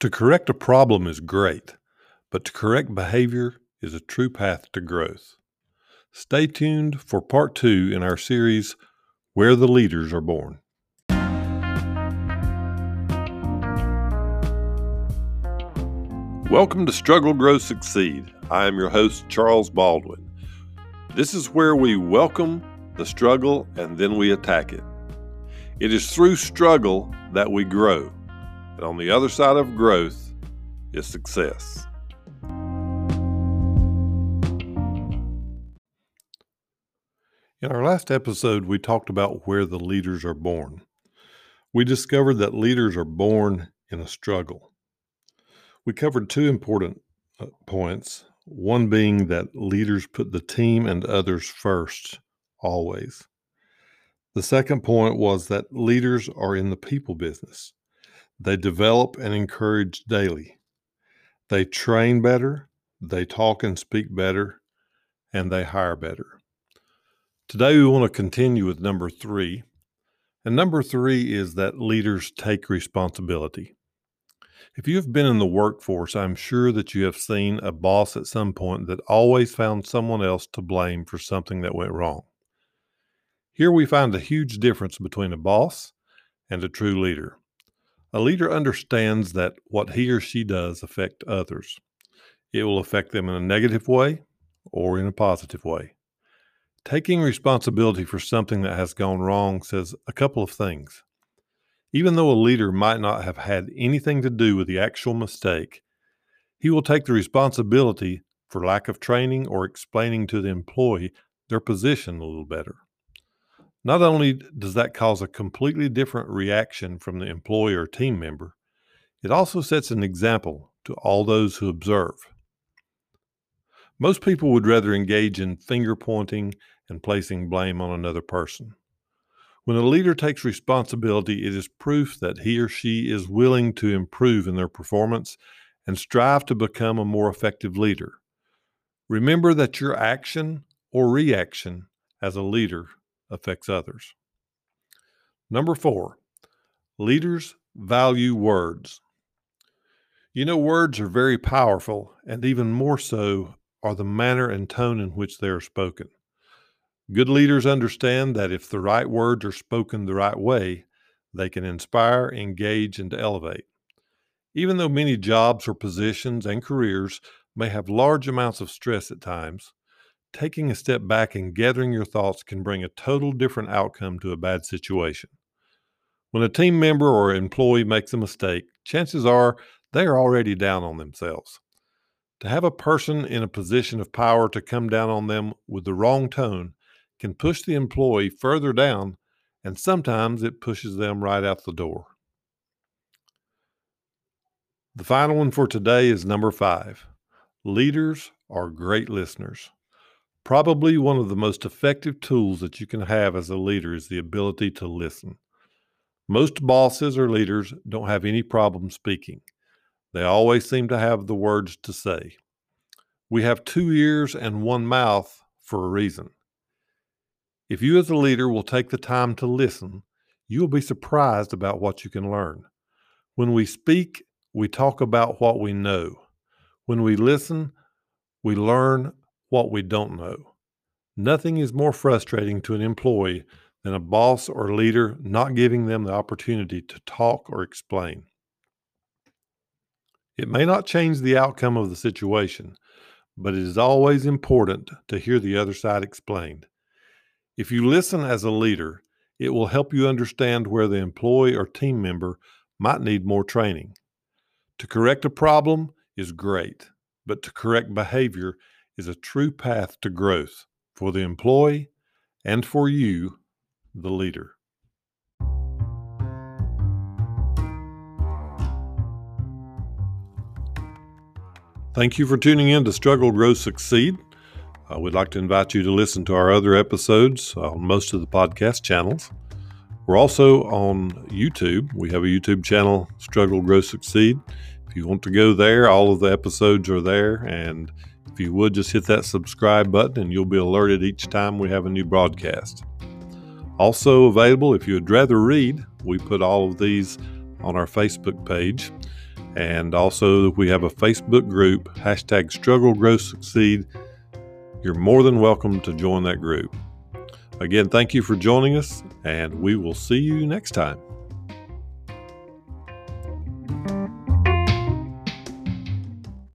To correct a problem is great, but to correct behavior is a true path to growth. Stay tuned for part two in our series, Where the Leaders Are Born. Welcome to Struggle, Grow, Succeed. I am your host, Charles Baldwin. This is where we welcome the struggle and then we attack it. It is through struggle that we grow. And on the other side of growth is success. In our last episode, we talked about where the leaders are born. We discovered that leaders are born in a struggle. We covered two important uh, points one being that leaders put the team and others first, always. The second point was that leaders are in the people business. They develop and encourage daily. They train better, they talk and speak better, and they hire better. Today, we want to continue with number three. And number three is that leaders take responsibility. If you have been in the workforce, I'm sure that you have seen a boss at some point that always found someone else to blame for something that went wrong. Here we find a huge difference between a boss and a true leader. A leader understands that what he or she does affect others. It will affect them in a negative way or in a positive way. Taking responsibility for something that has gone wrong says a couple of things. Even though a leader might not have had anything to do with the actual mistake, he will take the responsibility for lack of training or explaining to the employee their position a little better. Not only does that cause a completely different reaction from the employee or team member, it also sets an example to all those who observe. Most people would rather engage in finger pointing and placing blame on another person. When a leader takes responsibility, it is proof that he or she is willing to improve in their performance and strive to become a more effective leader. Remember that your action or reaction as a leader affects others. Number four, leaders value words. You know, words are very powerful, and even more so are the manner and tone in which they are spoken. Good leaders understand that if the right words are spoken the right way, they can inspire, engage, and elevate. Even though many jobs or positions and careers may have large amounts of stress at times, taking a step back and gathering your thoughts can bring a total different outcome to a bad situation. When a team member or employee makes a mistake, chances are they are already down on themselves. To have a person in a position of power to come down on them with the wrong tone can push the employee further down, and sometimes it pushes them right out the door. The final one for today is number five leaders are great listeners. Probably one of the most effective tools that you can have as a leader is the ability to listen. Most bosses or leaders don't have any problem speaking. They always seem to have the words to say. We have two ears and one mouth for a reason. If you, as a leader, will take the time to listen, you will be surprised about what you can learn. When we speak, we talk about what we know. When we listen, we learn what we don't know. Nothing is more frustrating to an employee than a boss or leader not giving them the opportunity to talk or explain. It may not change the outcome of the situation, but it is always important to hear the other side explained. If you listen as a leader, it will help you understand where the employee or team member might need more training. To correct a problem is great, but to correct behavior is a true path to growth for the employee and for you, the leader. Thank you for tuning in to Struggle, Grow, Succeed. Uh, we'd like to invite you to listen to our other episodes on most of the podcast channels. We're also on YouTube. We have a YouTube channel, Struggle, Grow, Succeed. If you want to go there, all of the episodes are there, and if you would just hit that subscribe button and you'll be alerted each time we have a new broadcast. Also available, if you would rather read, we put all of these on our Facebook page. And also, we have a Facebook group, hashtag struggle, grow, succeed. You're more than welcome to join that group. Again, thank you for joining us, and we will see you next time.